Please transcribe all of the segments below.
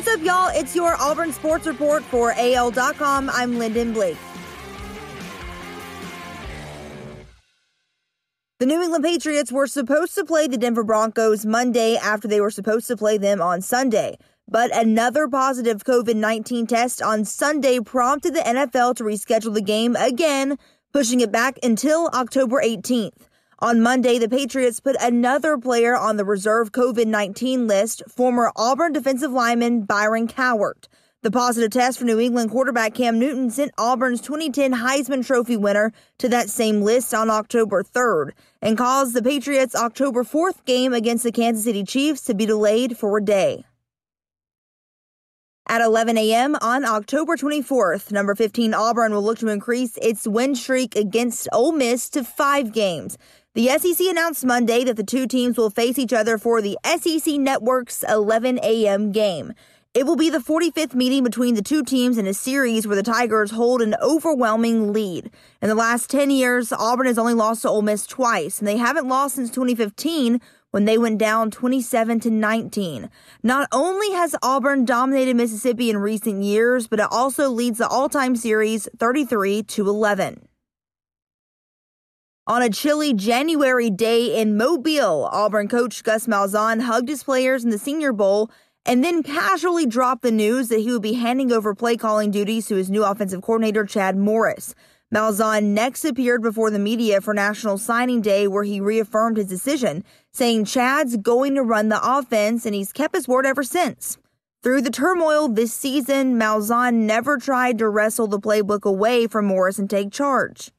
What's up, y'all? It's your Auburn Sports Report for AL.com. I'm Lyndon Blake. The New England Patriots were supposed to play the Denver Broncos Monday after they were supposed to play them on Sunday. But another positive COVID 19 test on Sunday prompted the NFL to reschedule the game again, pushing it back until October 18th. On Monday, the Patriots put another player on the reserve COVID 19 list, former Auburn defensive lineman Byron Cowart. The positive test for New England quarterback Cam Newton sent Auburn's 2010 Heisman Trophy winner to that same list on October 3rd and caused the Patriots' October 4th game against the Kansas City Chiefs to be delayed for a day. At 11 a.m. on October 24th, number 15 Auburn will look to increase its win streak against Ole Miss to five games. The SEC announced Monday that the two teams will face each other for the SEC Network's 11 a.m. game. It will be the 45th meeting between the two teams in a series where the Tigers hold an overwhelming lead. In the last 10 years, Auburn has only lost to Ole Miss twice, and they haven't lost since 2015 when they went down 27 to 19. Not only has Auburn dominated Mississippi in recent years, but it also leads the all-time series 33 to 11. On a chilly January day in Mobile, Auburn coach Gus Malzahn hugged his players in the Senior Bowl and then casually dropped the news that he would be handing over play calling duties to his new offensive coordinator, Chad Morris. Malzahn next appeared before the media for National Signing Day, where he reaffirmed his decision, saying Chad's going to run the offense, and he's kept his word ever since. Through the turmoil this season, Malzahn never tried to wrestle the playbook away from Morris and take charge.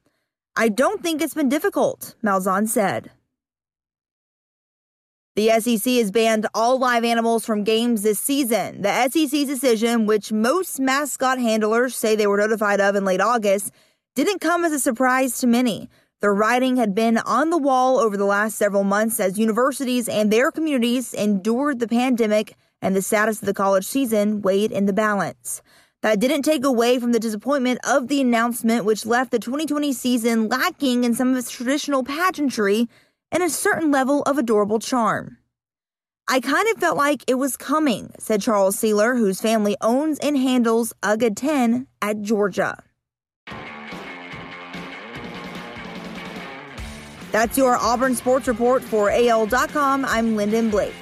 I don't think it's been difficult, Malzahn said. The SEC has banned all live animals from games this season. The SEC's decision, which most mascot handlers say they were notified of in late August, didn't come as a surprise to many. The writing had been on the wall over the last several months as universities and their communities endured the pandemic and the status of the college season weighed in the balance. That didn't take away from the disappointment of the announcement, which left the 2020 season lacking in some of its traditional pageantry and a certain level of adorable charm. I kind of felt like it was coming, said Charles Seiler, whose family owns and handles UGA 10 at Georgia. That's your Auburn Sports Report for AL.com. I'm Lyndon Blake.